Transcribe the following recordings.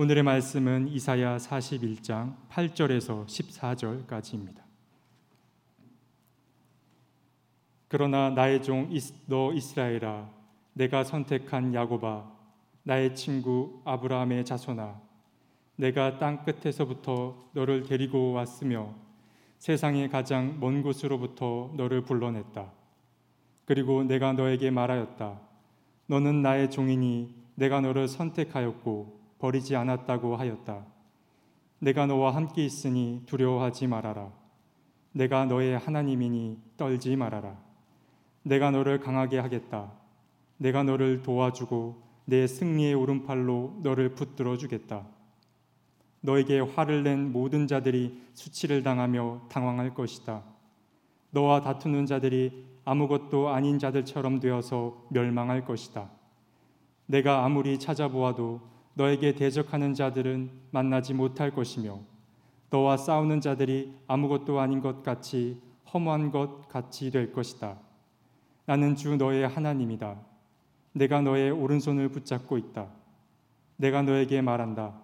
오늘의 말씀은 이사야 41장 8절에서 14절까지입니다. 그러나 나의 종 너 이스라엘아 내가 선택한 야고바 나의 친구 아브라함의 자손아 내가 땅 끝에서부터 너를 데리고 왔으며 세상의 가장 먼 곳으로부터 너를 불러냈다. 그리고 내가 너에게 말하였다. 너는 나의 종이니 내가 너를 선택하였고 버리지 않았다고 하였다. 내가 너와 함께 있으니 두려워하지 말아라. 내가 너의 하나님이니 떨지 말아라. 내가 너를 강하게 하겠다. 내가 너를 도와주고 내 승리의 오른팔로 너를 붙들어 주겠다. 너에게 화를 낸 모든 자들이 수치를 당하며 당황할 것이다. 너와 다투는 자들이 아무것도 아닌 자들처럼 되어서 멸망할 것이다. 내가 아무리 찾아보아도 너에게 대적하는 자들은 만나지 못할 것이며 너와 싸우는 자들이 아무것도 아닌 것 같이 허무한 것 같이 될 것이다. 나는 주 너의 하나님이다. 내가 너의 오른손을 붙잡고 있다. 내가 너에게 말한다.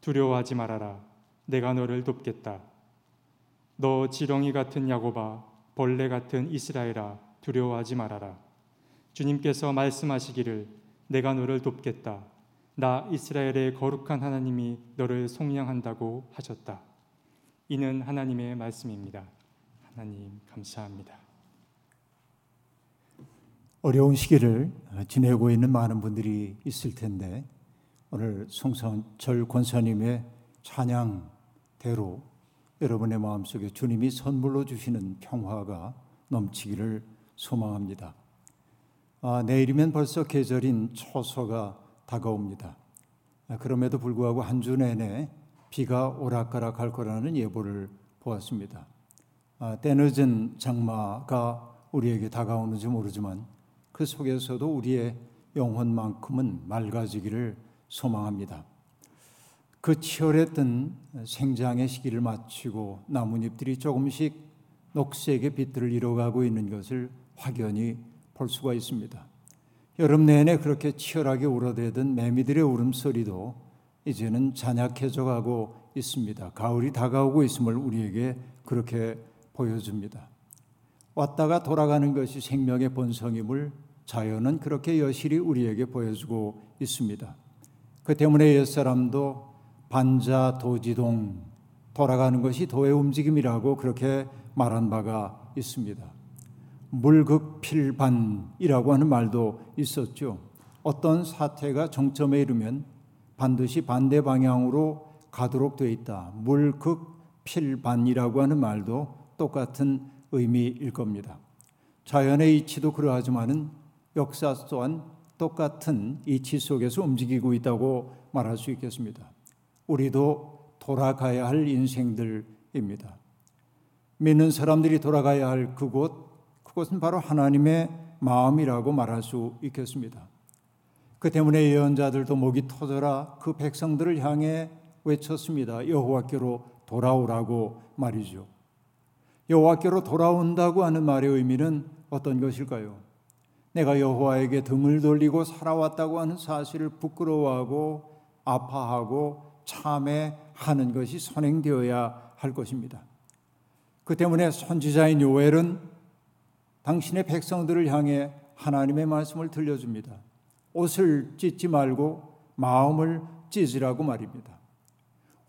두려워하지 말아라. 내가 너를 돕겠다. 너 지렁이 같은 야고바, 벌레 같은 이스라엘아, 두려워하지 말아라. 주님께서 말씀하시기를 내가 너를 돕겠다. 나 이스라엘의 거룩한 하나님이 너를 속량한다고 하셨다. 이는 하나님의 말씀입니다. 하나님 감사합니다. 어려운 시기를 지내고 있는 많은 분들이 있을 텐데 오늘 송선철 권사님의 찬양대로 여러분의 마음속에 주님이 선물로 주시는 평화가 넘치기를 소망합니다. 아, 내일이면 벌써 계절인 초서가 다가옵니다. 아, 그럼에도 불구하고 한 주 내내 비가 오락가락할 거라는 예보를 보았습니다. 아, 때늦은 장마가 우리에게 다가오는지 모르지만 그 속에서도 우리의 영혼만큼은 맑아지기를 소망합니다. 그 치열했던 생장의 시기를 마치고 나뭇잎들이 조금씩 녹색의 빛들을 잃어가고 있는 것을 확연히 볼 수가 있습니다. 여름 내내 그렇게 치열하게 울어대던 매미들의 울음소리도 이제는 잔약해져 가고 있습니다. 가을이 다가오고 있음을 우리에게 그렇게 보여줍니다. 왔다가 돌아가는 것이 생명의 본성임을 자연은 그렇게 여실히 우리에게 보여주고 있습니다. 그 때문에 옛사람도 반자 도지동 돌아가는 것이 도의 움직임이라고 그렇게 말한 바가 있습니다. 물극필반이라고 하는 말도 있었죠. 어떤 사태가 정점에 이르면 반드시 반대 방향으로 가도록 되어 있다. 물극필반이라고 하는 말도 똑같은 의미일 겁니다. 자연의 이치도 그러하지만은 역사 또한 똑같은 이치 속에서 움직이고 있다고 말할 수 있겠습니다. 우리도 돌아가야 할 인생들입니다. 믿는 사람들이 돌아가야 할 그곳, 그곳은 바로 하나님의 마음이라고 말할 수 있겠습니다. 그 때문에 예언자들도 목이 터져라 그 백성들을 향해 외쳤습니다. 여호와께로 돌아오라고 말이죠. 여호와께로 돌아온다고 하는 말의 의미는 어떤 것일까요? 내가 여호와에게 등을 돌리고 살아왔다고 하는 사실을 부끄러워하고 아파하고 참회하는 것이 선행되어야 할 것입니다. 그 때문에 선지자인 요엘은 당신의 백성들을 향해 하나님의 말씀을 들려줍니다. 옷을 찢지 말고 마음을 찢으라고 말입니다.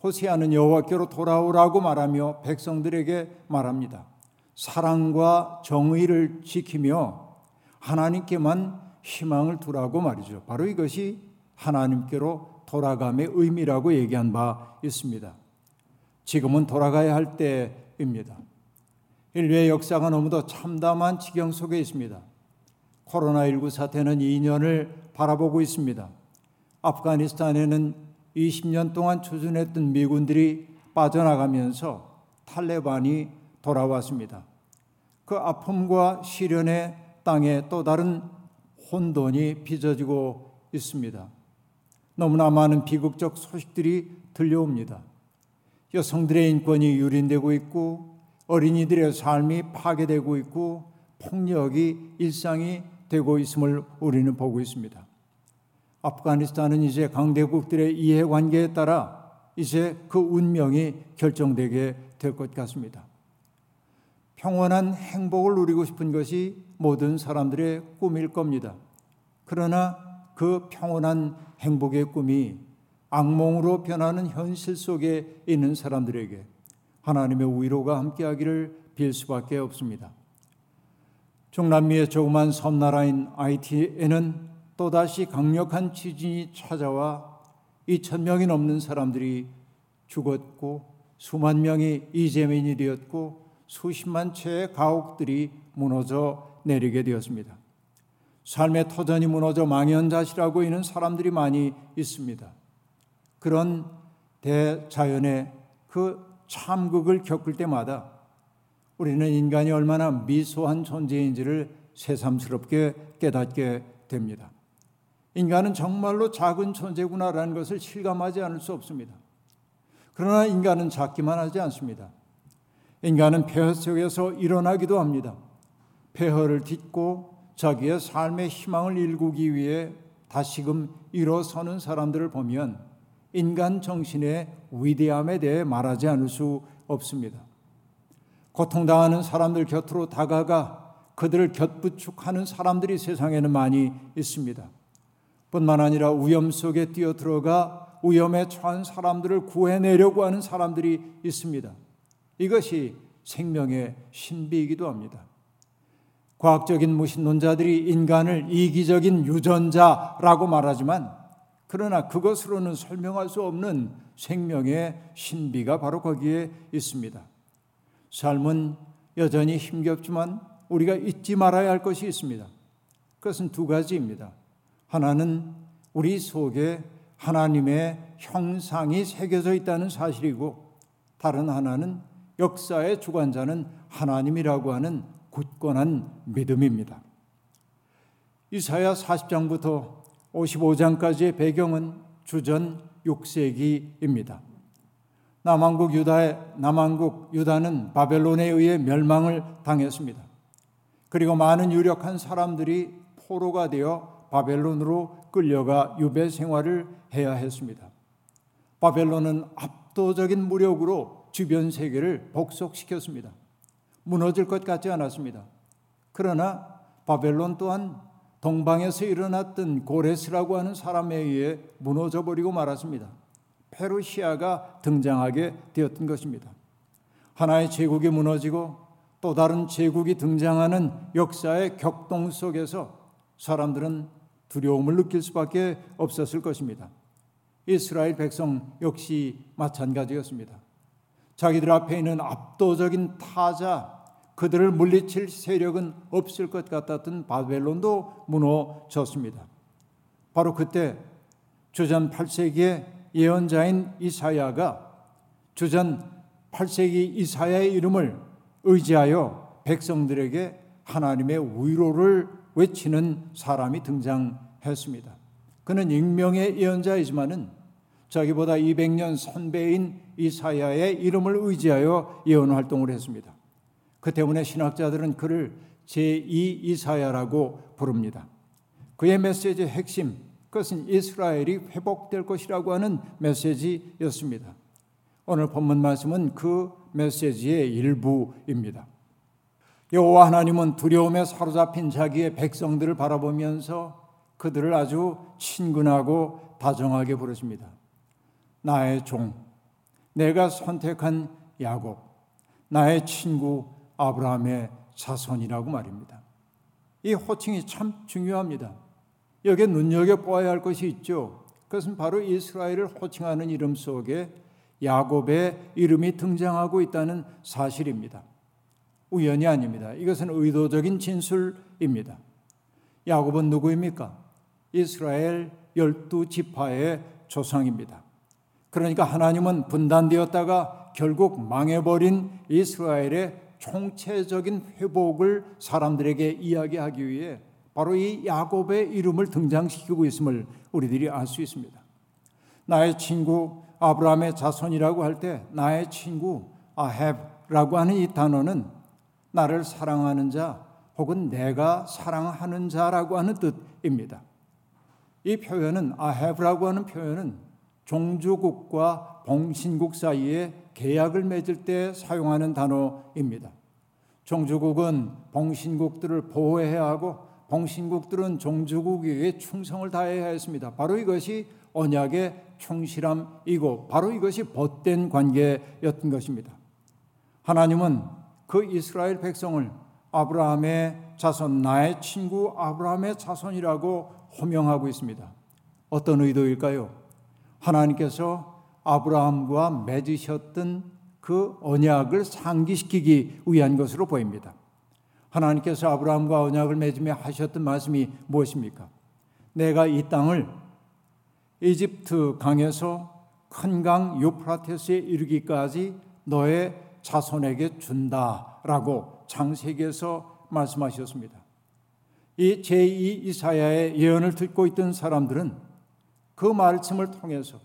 호세아는 여호와께로 돌아오라고 말하며 백성들에게 말합니다. 사랑과 정의를 지키며 하나님께만 희망을 두라고 말이죠. 바로 이것이 하나님께로 돌아감의 의미라고 얘기한 바 있습니다. 지금은 돌아가야 할 때입니다. 인류의 역사가 너무도 참담한 지경 속에 있습니다. 코로나19 사태는 2년을 바라보고 있습니다. 아프가니스탄에는 20년 동안 추진했던 미군들이 빠져나가면서 탈레반이 돌아왔습니다. 그 아픔과 시련에 땅에 또 다른 혼돈이 빚어지고 있습니다. 너무나 많은 비극적 소식들이 들려옵니다. 여성들의 인권이 유린되고 있고 어린이들의 삶이 파괴되고 있고 폭력이 일상이 되고 있음을 우리는 보고 있습니다. 아프가니스탄은 이제 강대국들의 이해관계에 따라 이제 그 운명이 결정되게 될 것 같습니다. 평온한 행복을 누리고 싶은 것이 모든 사람들의 꿈일 겁니다. 그러나 그 평온한 행복의 꿈이 악몽으로 변하는 현실 속에 있는 사람들에게 하나님의 위로가 함께하기를 빌 수밖에 없습니다. 중남미의 조그만 섬나라인 아이티에는 또다시 강력한 지진이 찾아와 2천 명이 넘는 사람들이 죽었고 수만 명이 이재민이 되었고 수십만 채의 가옥들이 무너져 내리게 되었습니다. 삶의 터전이 무너져 망연자실하고 있는 사람들이 많이 있습니다. 그런 대자연의 그 참극을 겪을 때마다 우리는 인간이 얼마나 미소한 존재인지를 새삼스럽게 깨닫게 됩니다. 인간은 정말로 작은 존재구나라는 것을 실감하지 않을 수 없습니다. 그러나 인간은 작기만 하지 않습니다. 인간은 폐허 속에서 일어나기도 합니다. 폐허를 딛고 자기의 삶의 희망을 일구기 위해 다시금 일어서는 사람들을 보면 인간 정신의 위대함에 대해 말하지 않을 수 없습니다. 고통당하는 사람들 곁으로 다가가 그들을 곁부축하는 사람들이 세상에는 많이 있습니다. 뿐만 아니라 위험 속에 뛰어들어가 위험에 처한 사람들을 구해내려고 하는 사람들이 있습니다. 이것이 생명의 신비이기도 합니다. 과학적인 무신론자들이 인간을 이기적인 유전자라고 말하지만 그러나 그것으로는 설명할 수 없는 생명의 신비가 바로 거기에 있습니다. 삶은 여전히 힘겹지만 우리가 잊지 말아야 할 것이 있습니다. 그것은 두 가지입니다. 하나는 우리 속에 하나님의 형상이 새겨져 있다는 사실이고 다른 하나는 역사의 주관자는 하나님이라고 하는 굳건한 믿음입니다. 이사야 40장부터 55장까지의 배경은 주전 6세기입니다. 남왕국 유다의 남왕국 유다는 바벨론에 의해 멸망을 당했습니다. 그리고 많은 유력한 사람들이 포로가 되어 바벨론으로 끌려가 유배 생활을 해야 했습니다. 바벨론은 압도적인 무력으로 주변 세계를 복속시켰습니다. 무너질 것 같지 않았습니다. 그러나 바벨론 또한 동방에서 일어났던 고레스라고 하는 사람에 의해 무너져 버리고 말았습니다. 페르시아가 등장하게 되었던 것입니다. 하나의 제국이 무너지고 또 다른 제국이 등장하는 역사의 격동 속에서 사람들은 두려움을 느낄 수밖에 없었을 것입니다. 이스라엘 백성 역시 마찬가지였습니다. 자기들 앞에 있는 압도적인 타자, 그들을 물리칠 세력은 없을 것 같았던 바벨론도 무너졌습니다. 바로 그때 주전 8세기에 예언자인 이사야가 주전 8세기 이사야의 이름을 의지하여 백성들에게 하나님의 위로를 외치는 사람이 등장했습니다. 그는 익명의 예언자이지만은 자기보다 200년 선배인 이사야의 이름을 의지하여 예언 활동을 했습니다. 그 때문에 신학자들은 그를 제2 이사야라고 부릅니다. 그의 메시지의 핵심, 그것은 이스라엘이 회복될 것이라고 하는 메시지였습니다. 오늘 본문 말씀은 그 메시지의 일부입니다. 여호와 하나님은 두려움에 사로잡힌 자기의 백성들을 바라보면서 그들을 아주 친근하고 다정하게 부르십니다. 나의 종, 내가 선택한 야곱, 나의 친구 아브라함의 자손이라고 말입니다. 이 호칭이 참 중요합니다. 여기에 눈여겨보아야 할 것이 있죠. 그것은 바로 이스라엘을 호칭하는 이름 속에 야곱의 이름이 등장하고 있다는 사실입니다. 우연이 아닙니다. 이것은 의도적인 진술입니다. 야곱은 누구입니까? 이스라엘 열두 지파의 조상입니다. 그러니까 하나님은 분단되었다가 결국 망해버린 이스라엘의 총체적인 회복을 사람들에게 이야기하기 위해 바로 이 야곱의 이름을 등장시키고 있음을 우리들이 알 수 있습니다. 나의 친구 아브라함의 자손이라고 할 때 나의 친구 아헵라고 하는 이 단어는 나를 사랑하는 자 혹은 내가 사랑하는 자라고 하는 뜻입니다. 이 표현은 have라고 하는 표현은 종주국과 봉신국 사이에 계약을 맺을 때 사용하는 단어입니다. 종주국은 봉신국들을 보호해야 하고 봉신국들은 종주국에게 충성을 다해야 했습니다. 바로 이것이 언약의 충실함이고 바로 이것이 벗된 관계였던 것입니다. 하나님은 그 이스라엘 백성을 아브라함의 자손, 나의 친구 아브라함의 자손이라고 호명하고 있습니다. 어떤 의도일까요? 하나님께서 아브라함과 맺으셨던 그 언약을 상기시키기 위한 것으로 보입니다. 하나님께서 아브라함과 언약을 맺으며 하셨던 말씀이 무엇입니까? 내가 이 땅을 이집트 강에서 큰 강 유프라테스에 이르기까지 너의 자손에게 준다라고 창세기에서 말씀하셨습니다. 이 제2 이사야의 예언을 듣고 있던 사람들은 그 말씀을 통해서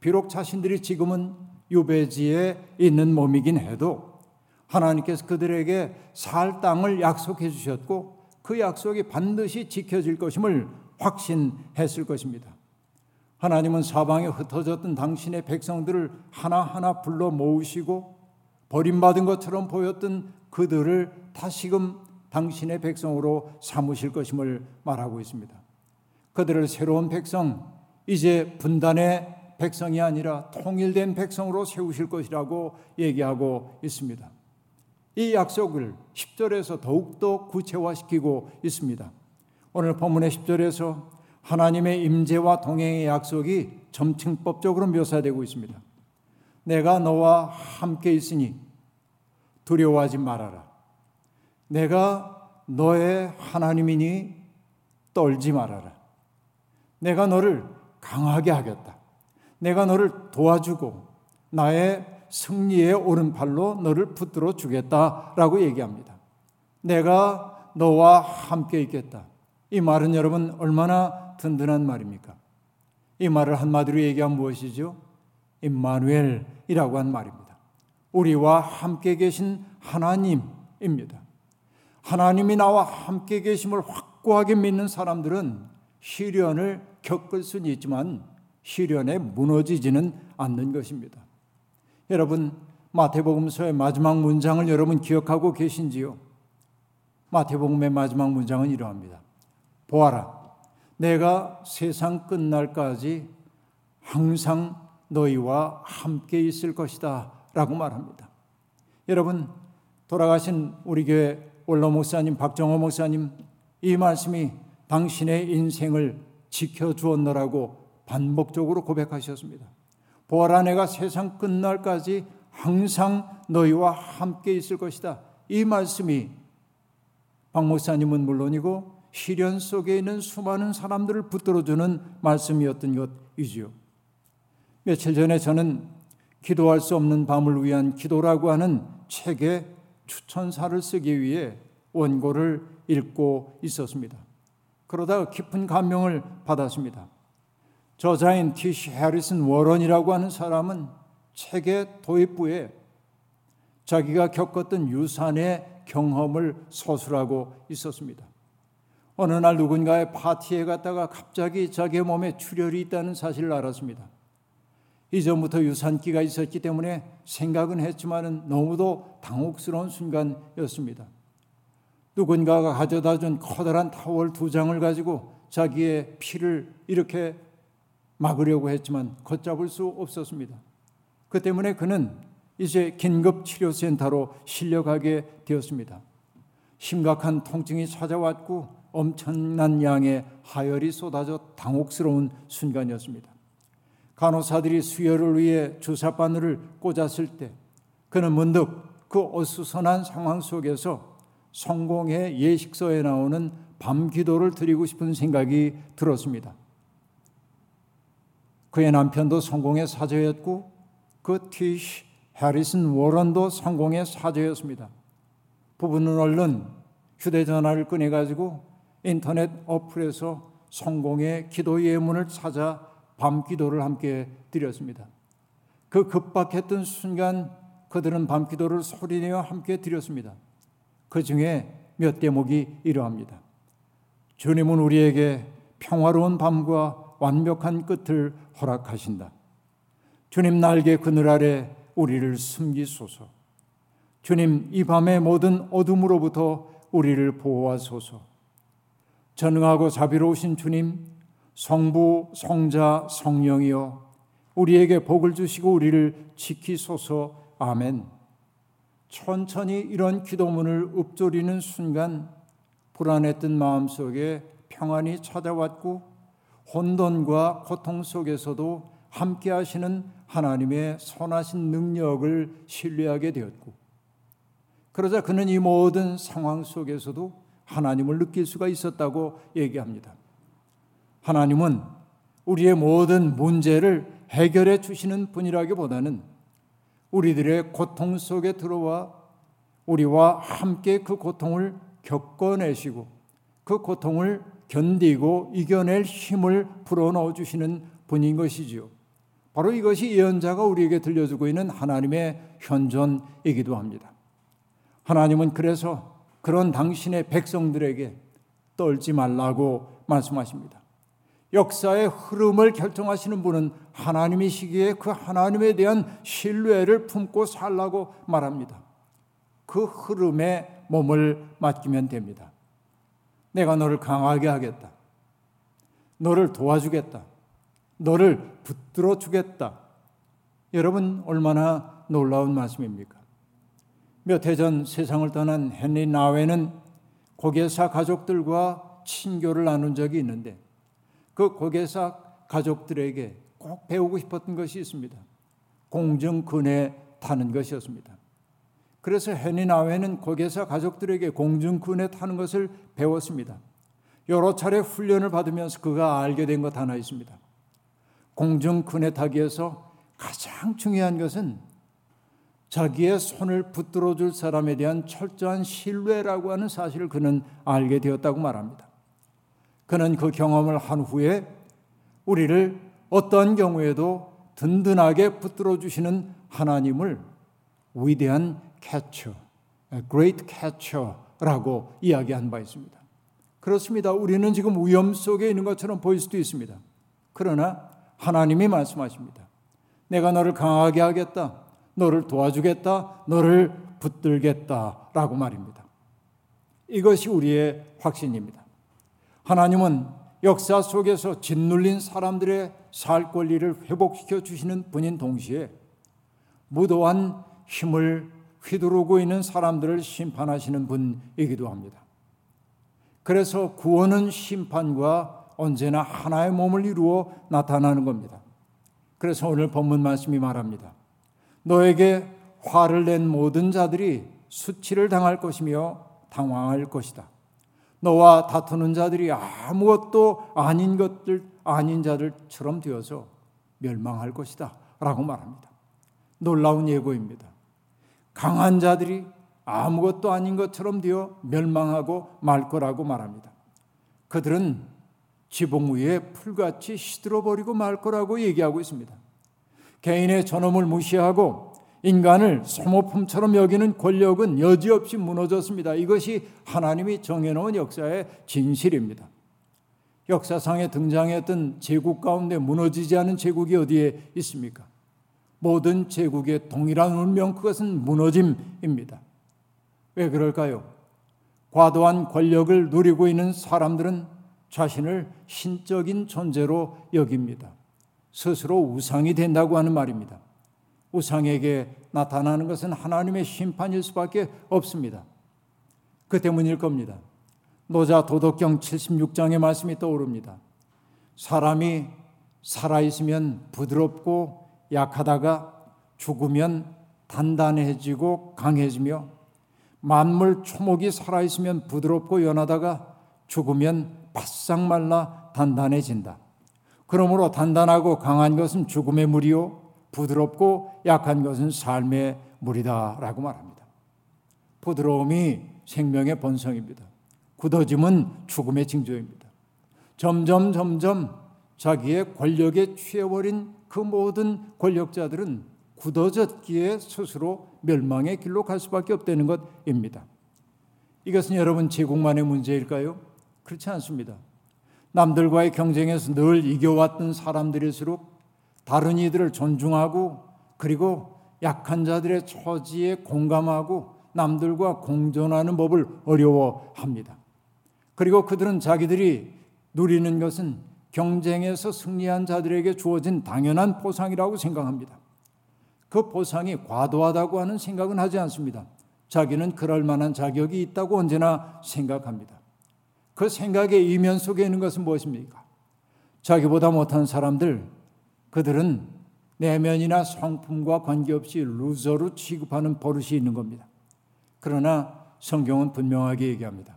비록 자신들이 지금은 유배지에 있는 몸이긴 해도 하나님께서 그들에게 살 땅을 약속해 주셨고 그 약속이 반드시 지켜질 것임을 확신했을 것입니다. 하나님은 사방에 흩어졌던 당신의 백성들을 하나하나 불러 모으시고 버림받은 것처럼 보였던 그들을 다시금 당신의 백성으로 삼으실 것임을 말하고 있습니다. 그들을 새로운 백성, 이제 분단의 백성이 아니라 통일된 백성으로 세우실 것이라고 얘기하고 있습니다. 이 약속을 10절에서 더욱더 구체화시키고 있습니다. 오늘 본문의 10절에서 하나님의 임재와 동행의 약속이 점층법적으로 묘사되고 있습니다. 내가 너와 함께 있으니 두려워하지 말아라. 내가 너의 하나님이니 떨지 말아라. 내가 너를 강하게 하겠다. 내가 너를 도와주고 나의 승리의 오른팔로 너를 붙들어 주겠다라고 얘기합니다. 내가 너와 함께 있겠다. 이 말은 여러분 얼마나 든든한 말입니까? 이 말을 한마디로 얘기하면 무엇이죠? 임마누엘이라고 한 말입니다. 우리와 함께 계신 하나님입니다. 하나님이 나와 함께 계심을 확고하게 믿는 사람들은 시련을 겪을 수는 있지만 시련에 무너지지는 않는 것입니다. 여러분 마태복음서의 마지막 문장을 여러분 기억하고 계신지요? 마태복음의 마지막 문장은 이러합니다. 보아라 내가 세상 끝날까지 항상 너희와 함께 있을 것이다. 라고 말합니다. 여러분, 돌아가신 우리 교회 올로 목사님, 박정호 목사님, 이 말씀이 당신의 인생을 지켜주었노라고 반복적으로 고백하셨습니다. 보아라, 내가 세상 끝날까지 항상 너희와 함께 있을 것이다. 이 말씀이 박 목사님은 물론이고 시련 속에 있는 수많은 사람들을 붙들어주는 말씀이었던 것이지요. 며칠 전에 저는 기도할 수 없는 밤을 위한 기도라고 하는 책에 추천사를 쓰기 위해 원고를 읽고 있었습니다. 그러다가 깊은 감명을 받았습니다. 저자인 티시 해리슨 워런이라고 하는 사람은 책의 도입부에 자기가 겪었던 유산의 경험을 서술하고 있었습니다. 어느 날 누군가의 파티에 갔다가 갑자기 자기 몸에 출혈이 있다는 사실을 알았습니다. 이전부터 유산기가 있었기 때문에 생각은 했지만 너무도 당혹스러운 순간이었습니다. 누군가가 가져다 준 커다란 타월 두 장을 가지고 자기의 피를 이렇게 막으려고 했지만 걷잡을 수 없었습니다. 그 때문에 그는 이제 긴급치료센터로 실려가게 되었습니다. 심각한 통증이 찾아왔고 엄청난 양의 하열이 쏟아져 당혹스러운 순간이었습니다. 간호사들이 수혈을 위해 주사 바늘을 꽂았을 때 그는 문득 그 어수선한 상황 속에서 성공의 예식서에 나오는 밤 기도를 드리고 싶은 생각이 들었습니다. 그의 남편도 성공의 사제였고 그 티시 해리슨 워런도 성공의 사제였습니다. 부부는 얼른 휴대전화를 꺼내가지고 인터넷 어플에서 성공의 기도 예문을 찾아 밤 기도를 함께 드렸습니다. 그 급박했던 순간 그들은 밤 기도를 소리내어 함께 드렸습니다. 그 중에 몇 대목이 이러합니다. 주님은 우리에게 평화로운 밤과 완벽한 끝을 허락하신다. 주님 날개 그늘 아래 우리를 숨기소서. 주님 이 밤의 모든 어둠으로부터 우리를 보호하소서. 전능하고 자비로우신 주님, 성부, 성자, 성령이여 우리에게 복을 주시고 우리를 지키소서. 아멘. 천천히 이런 기도문을 읊조리는 순간 불안했던 마음 속에 평안이 찾아왔고 혼돈과 고통 속에서도 함께 하시는 하나님의 선하신 능력을 신뢰하게 되었고 그러자 그는 이 모든 상황 속에서도 하나님을 느낄 수가 있었다고 얘기합니다. 하나님은 우리의 모든 문제를 해결해 주시는 분이라기보다는 우리들의 고통 속에 들어와 우리와 함께 그 고통을 겪어내시고 그 고통을 견디고 이겨낼 힘을 불어넣어 주시는 분인 것이지요. 바로 이것이 예언자가 우리에게 들려주고 있는 하나님의 현존이기도 합니다. 하나님은 그래서 그런 당신의 백성들에게 떨지 말라고 말씀하십니다. 역사의 흐름을 결정하시는 분은 하나님이시기에 그 하나님에 대한 신뢰를 품고 살라고 말합니다. 그 흐름에 몸을 맡기면 됩니다. 내가 너를 강하게 하겠다. 너를 도와주겠다. 너를 붙들어 주겠다. 여러분 얼마나 놀라운 말씀입니까? 몇 해 전 세상을 떠난 헨리 나웨는 고개사 가족들과 친교를 나눈 적이 있는데 그 고개사 가족들에게 꼭 배우고 싶었던 것이 있습니다. 공중근에 타는 것이었습니다. 그래서 나웨는 고개사 가족들에게 공중근에 타는 것을 배웠습니다. 여러 차례 훈련을 받으면서 그가 알게 된 것 하나 있습니다. 공중근에 타기에서 가장 중요한 것은 자기의 손을 붙들어 줄 사람에 대한 철저한 신뢰라고 하는 사실을 그는 알게 되었다고 말합니다. 그는 그 경험을 한 후에 우리를 어떤 경우에도 든든하게 붙들어 주시는 하나님을 위대한 캐쳐, great catcher라고 이야기한 바 있습니다. 그렇습니다. 우리는 지금 위험 속에 있는 것처럼 보일 수도 있습니다. 그러나 하나님이 말씀하십니다. 내가 너를 강하게 하겠다. 너를 도와주겠다. 너를 붙들겠다라고 말입니다. 이것이 우리의 확신입니다. 하나님은 역사 속에서 짓눌린 사람들의 살 권리를 회복시켜 주시는 분인 동시에 무도한 힘을 휘두르고 있는 사람들을 심판하시는 분이기도 합니다. 그래서 구원은 심판과 언제나 하나의 몸을 이루어 나타나는 겁니다. 그래서 오늘 본문 말씀이 말합니다. 너에게 화를 낸 모든 자들이 수치를 당할 것이며 당황할 것이다. 너와 다투는 자들이 아무것도 아닌 것들 아닌 자들처럼 되어서 멸망할 것이다. 라고 말합니다. 놀라운 예고입니다. 강한 자들이 아무것도 아닌 것처럼 되어 멸망하고 말 거라고 말합니다. 그들은 지붕 위에 풀같이 시들어 버리고 말 거라고 얘기하고 있습니다. 개인의 존엄을 무시하고 인간을 소모품처럼 여기는 권력은 여지없이 무너졌습니다. 이것이 하나님이 정해놓은 역사의 진실입니다. 역사상에 등장했던 제국 가운데 무너지지 않은 제국이 어디에 있습니까? 모든 제국의 동일한 운명 그것은 무너짐입니다. 왜 그럴까요? 과도한 권력을 누리고 있는 사람들은 자신을 신적인 존재로 여깁니다. 스스로 우상이 된다고 하는 말입니다. 우상에게 나타나는 것은 하나님의 심판일 수밖에 없습니다. 그 때문일 겁니다. 노자 도덕경 76장의 말씀이 떠오릅니다. 사람이 살아있으면 부드럽고 약하다가 죽으면 단단해지고 강해지며 만물 초목이 살아있으면 부드럽고 연하다가 죽으면 바싹 말라 단단해진다. 그러므로 단단하고 강한 것은 죽음의 물이요 부드럽고 약한 것은 삶의 물이다라고 말합니다. 부드러움이 생명의 본성입니다. 굳어짐은 죽음의 징조입니다. 점점 점점 자기의 권력에 취해버린 그 모든 권력자들은 굳어졌기에 스스로 멸망의 길로 갈 수밖에 없다는 것입니다. 이것은 여러분 제국만의 문제일까요? 그렇지 않습니다. 남들과의 경쟁에서 늘 이겨왔던 사람들일수록 다른 이들을 존중하고 그리고 약한 자들의 처지에 공감하고 남들과 공존하는 법을 어려워합니다. 그리고 그들은 자기들이 누리는 것은 경쟁에서 승리한 자들에게 주어진 당연한 보상이라고 생각합니다. 그 보상이 과도하다고 하는 생각은 하지 않습니다. 자기는 그럴 만한 자격이 있다고 언제나 생각합니다. 그 생각의 이면 속에 있는 것은 무엇입니까? 자기보다 못한 사람들, 그들은 내면이나 성품과 관계없이 루저로 취급하는 버릇이 있는 겁니다. 그러나 성경은 분명하게 얘기합니다.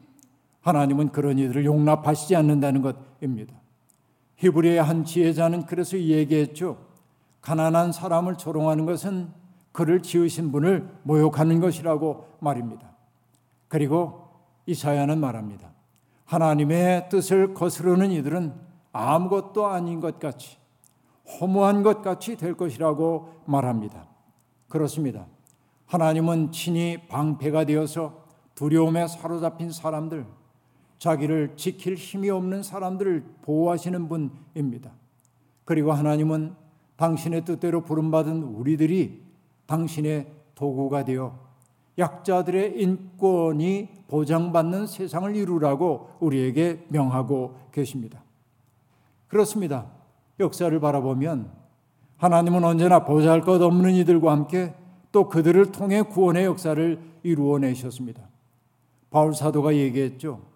하나님은 그런 이들을 용납하시지 않는다는 것입니다. 히브리의 한 지혜자는 그래서 얘기했죠. 가난한 사람을 조롱하는 것은 그를 지으신 분을 모욕하는 것이라고 말입니다. 그리고 이사야는 말합니다. 하나님의 뜻을 거스르는 이들은 아무것도 아닌 것 같이 허무한 것 같이 될 것이라고 말합니다. 그렇습니다. 하나님은 친히 방패가 되어서 두려움에 사로잡힌 사람들, 자기를 지킬 힘이 없는 사람들을 보호하시는 분입니다. 그리고 하나님은 당신의 뜻대로 부름받은 우리들이 당신의 도구가 되어 약자들의 인권이 보장받는 세상을 이루라고 우리에게 명하고 계십니다. 그렇습니다. 역사를 바라보면 하나님은 언제나 보잘 것 없는 이들과 함께 또 그들을 통해 구원의 역사를 이루어내셨습니다. 바울 사도가 얘기했죠.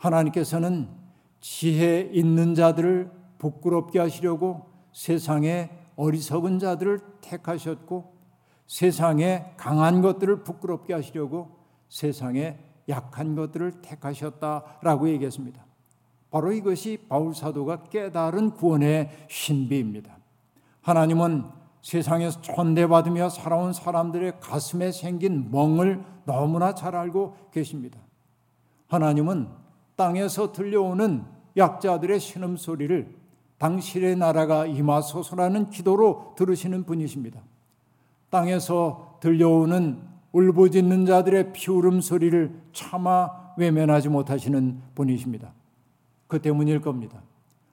하나님께서는 지혜 있는 자들을 부끄럽게 하시려고 세상에 어리석은 자들을 택하셨고 세상에 강한 것들을 부끄럽게 하시려고 세상에 약한 것들을 택하셨다라고 얘기했습니다. 바로 이것이 바울 사도가 깨달은 구원의 신비입니다. 하나님은 세상에서 천대받으며 살아온 사람들의 가슴에 생긴 멍을 너무나 잘 알고 계십니다. 하나님은 땅에서 들려오는 약자들의 신음소리를 당신의 나라가 임하소서라는 기도로 들으시는 분이십니다. 땅에서 들려오는 울부짖는 자들의 피울음 소리를 차마 외면하지 못하시는 분이십니다. 그 때문일 겁니다.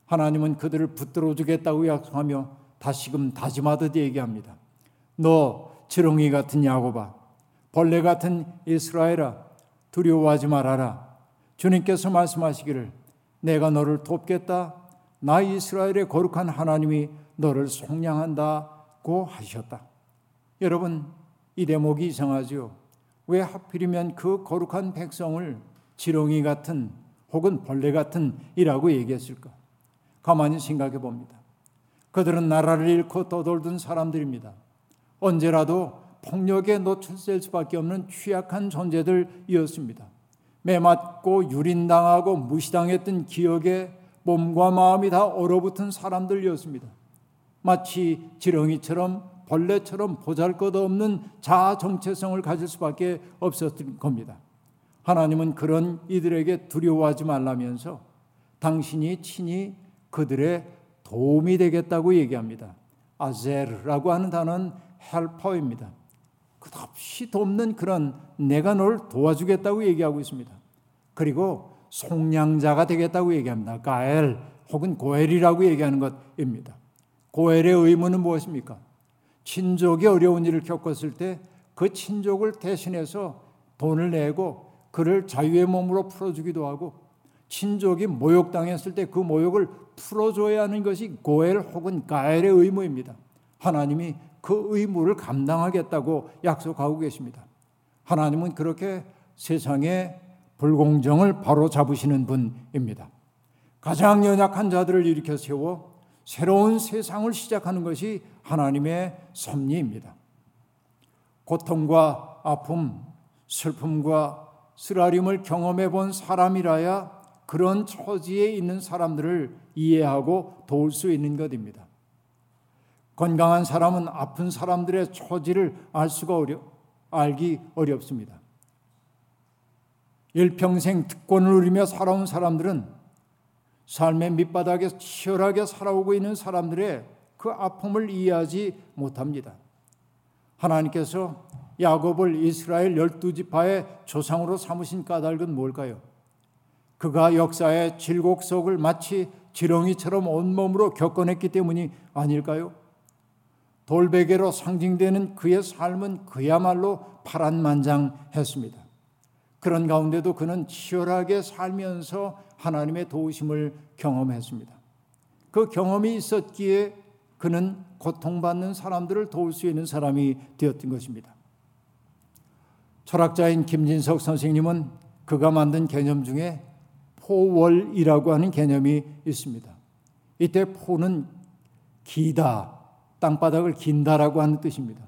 하나님은 그들을 붙들어 주겠다고 약속하며 다시금 다짐하듯 얘기합니다. 너 지렁이 같은 야고바, 벌레 같은 이스라엘아, 두려워하지 말아라. 주님께서 말씀하시기를 내가 너를 돕겠다. 나 이스라엘의 거룩한 하나님이 너를 속량한다고 하셨다. 여러분, 이 대목이 이상하죠. 왜 하필이면 그 거룩한 백성을 지렁이 같은 혹은 벌레 같은 이라고 얘기했을까? 가만히 생각해 봅니다. 그들은 나라를 잃고 떠돌던 사람들입니다. 언제라도 폭력에 노출될 수밖에 없는 취약한 존재들이었습니다. 매맞고 유린당하고 무시당했던 기억에 몸과 마음이 다 얼어붙은 사람들이었습니다. 마치 지렁이처럼 벌레처럼 보잘것없는 자아 정체성을 가질 수밖에 없었던 겁니다. 하나님은 그런 이들에게 두려워하지 말라면서 당신이 친히 그들의 도움이 되겠다고 얘기합니다. 아젤라고 하는 단어는 헬퍼입니다. 끝없이 돕는 그런 내가 널 도와주겠다고 얘기하고 있습니다. 그리고 속량자가 되겠다고 얘기합니다. 가엘 혹은 고엘이라고 얘기하는 것입니다. 고엘의 의무는 무엇입니까? 친족이 어려운 일을 겪었을 때 그 친족을 대신해서 돈을 내고 그를 자유의 몸으로 풀어주기도 하고 친족이 모욕당했을 때 그 모욕을 풀어줘야 하는 것이 고엘 혹은 가엘의 의무입니다. 하나님이 그 의무를 감당하겠다고 약속하고 계십니다. 하나님은 그렇게 세상의 불공정을 바로 잡으시는 분입니다. 가장 연약한 자들을 일으켜 세워 새로운 세상을 시작하는 것이 하나님의 섭리입니다. 고통과 아픔, 슬픔과 쓰라림을 경험해 본 사람이라야 그런 처지에 있는 사람들을 이해하고 도울 수 있는 것입니다. 건강한 사람은 아픈 사람들의 처지를 알 수가 어려 알기 어렵습니다. 일평생 특권을 누리며 살아온 사람들은 삶의 밑바닥에 치열하게 살아오고 있는 사람들의 그 아픔을 이해하지 못합니다. 하나님께서 야곱을 이스라엘 열두 지파의 조상으로 삼으신 까닭은 뭘까요? 그가 역사의 질곡 속을 마치 지렁이처럼 온몸으로 겪어냈기 때문이 아닐까요? 돌베개로 상징되는 그의 삶은 그야말로 파란만장했습니다. 그런 가운데도 그는 치열하게 살면서 하나님의 도우심을 경험했습니다. 그 경험이 있었기에 그는 고통받는 사람들을 도울 수 있는 사람이 되었던 것입니다. 철학자인 김진석 선생님은 그가 만든 개념 중에 포월이라고 하는 개념이 있습니다. 이때 포는 기다, 땅바닥을 긴다라고 하는 뜻입니다.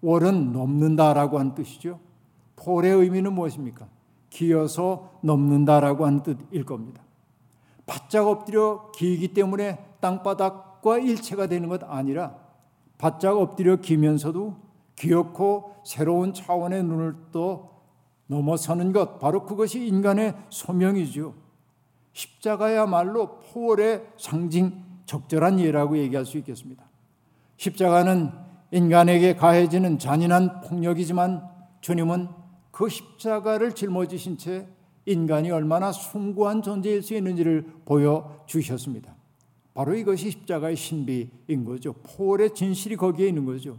월은 넘는다라고 하는 뜻이죠. 폴의 의미는 무엇입니까? 기어서 넘는다라고 하는 뜻일 겁니다. 바짝 엎드려 기기 때문에 땅바닥과 일체가 되는 것 아니라 바짝 엎드려 기면서도 기어코 새로운 차원의 눈을 떠 넘어서는 것 바로 그것이 인간의 소명이죠. 십자가야말로 포월의 상징 적절한 예라고 얘기할 수 있겠습니다. 십자가는 인간에게 가해지는 잔인한 폭력이지만 주님은 그 십자가를 짊어지신 채 인간이 얼마나 숭고한 존재일 수 있는지를 보여주셨습니다. 바로 이것이 십자가의 신비인 거죠. 포월의 진실이 거기에 있는 거죠.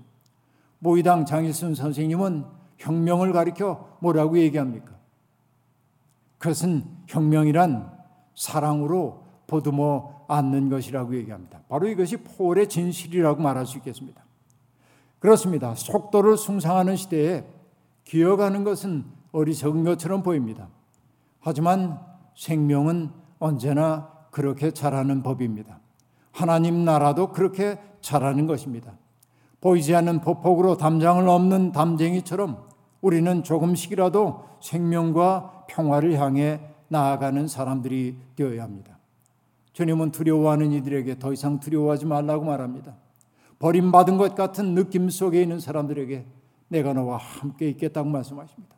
모이당 장일순 선생님은 혁명을 가리켜 뭐라고 얘기합니까? 그것은 혁명이란 사랑으로 보듬어 안는 것이라고 얘기합니다. 바로 이것이 포월의 진실이라고 말할 수 있겠습니다. 그렇습니다. 속도를 숭상하는 시대에 기어가는 것은 어리석은 것처럼 보입니다. 하지만 생명은 언제나 그렇게 자라는 법입니다. 하나님 나라도 그렇게 자라는 것입니다. 보이지 않는 보폭으로 담장을 넘는 담쟁이처럼 우리는 조금씩이라도 생명과 평화를 향해 나아가는 사람들이 되어야 합니다. 주님은 두려워하는 이들에게 더 이상 두려워하지 말라고 말합니다. 버림받은 것 같은 느낌 속에 있는 사람들에게 내가 너와 함께 있겠다고 말씀하십니다.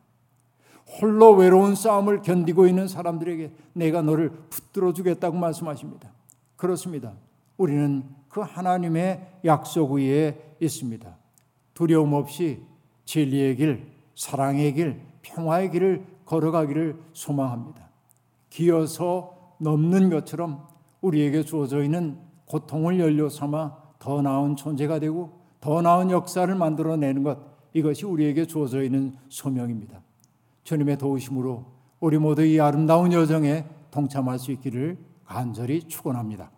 홀로 외로운 싸움을 견디고 있는 사람들에게 내가 너를 붙들어 주겠다고 말씀하십니다. 그렇습니다. 우리는 그 하나님의 약속 위에 있습니다. 두려움 없이 진리의 길, 사랑의 길, 평화의 길을 걸어가기를 소망합니다. 기어서 넘는 것처럼 우리에게 주어져 있는 고통을 연료 삼아 더 나은 존재가 되고 더 나은 역사를 만들어내는 것 이것이 우리에게 주어져 있는 소명입니다. 주님의 도우심으로 우리 모두 이 아름다운 여정에 동참할 수 있기를 간절히 축원합니다.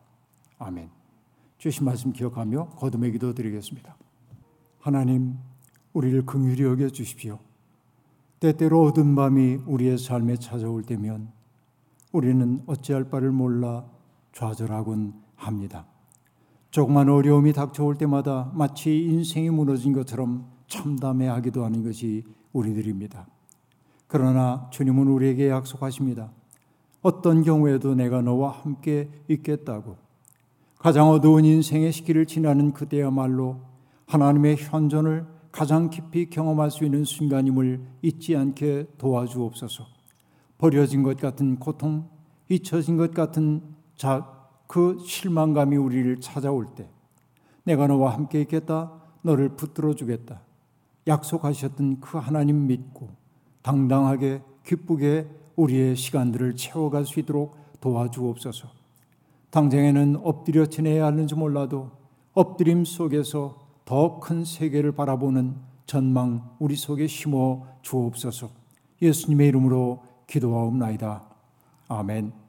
아멘. 주신 말씀 기억하며 거듭의 기도 드리겠습니다. 하나님, 우리를 긍휼히 여겨 주십시오. 때때로 어두운 밤이 우리의 삶에 찾아올 때면 우리는 어찌할 바를 몰라 좌절하곤 합니다. 조그만 어려움이 닥쳐올 때마다 마치 인생이 무너진 것처럼 참담해하기도 하는 것이 우리들입니다. 그러나 주님은 우리에게 약속하십니다. 어떤 경우에도 내가 너와 함께 있겠다고. 가장 어두운 인생의 시기를 지나는 그때야말로 하나님의 현존을 가장 깊이 경험할 수 있는 순간임을 잊지 않게 도와주옵소서. 버려진 것 같은 고통, 잊혀진 것 같은 자, 그 실망감이 우리를 찾아올 때 내가 너와 함께 있겠다. 너를 붙들어 주겠다. 약속하셨던 그 하나님 믿고 당당하게 기쁘게 우리의 시간들을 채워갈 수 있도록 도와주옵소서. 당장에는 엎드려 지내야 하는지 몰라도 엎드림 속에서 더 큰 세계를 바라보는 전망 우리 속에 심어 주옵소서. 예수님의 이름으로 기도하옵나이다. 아멘.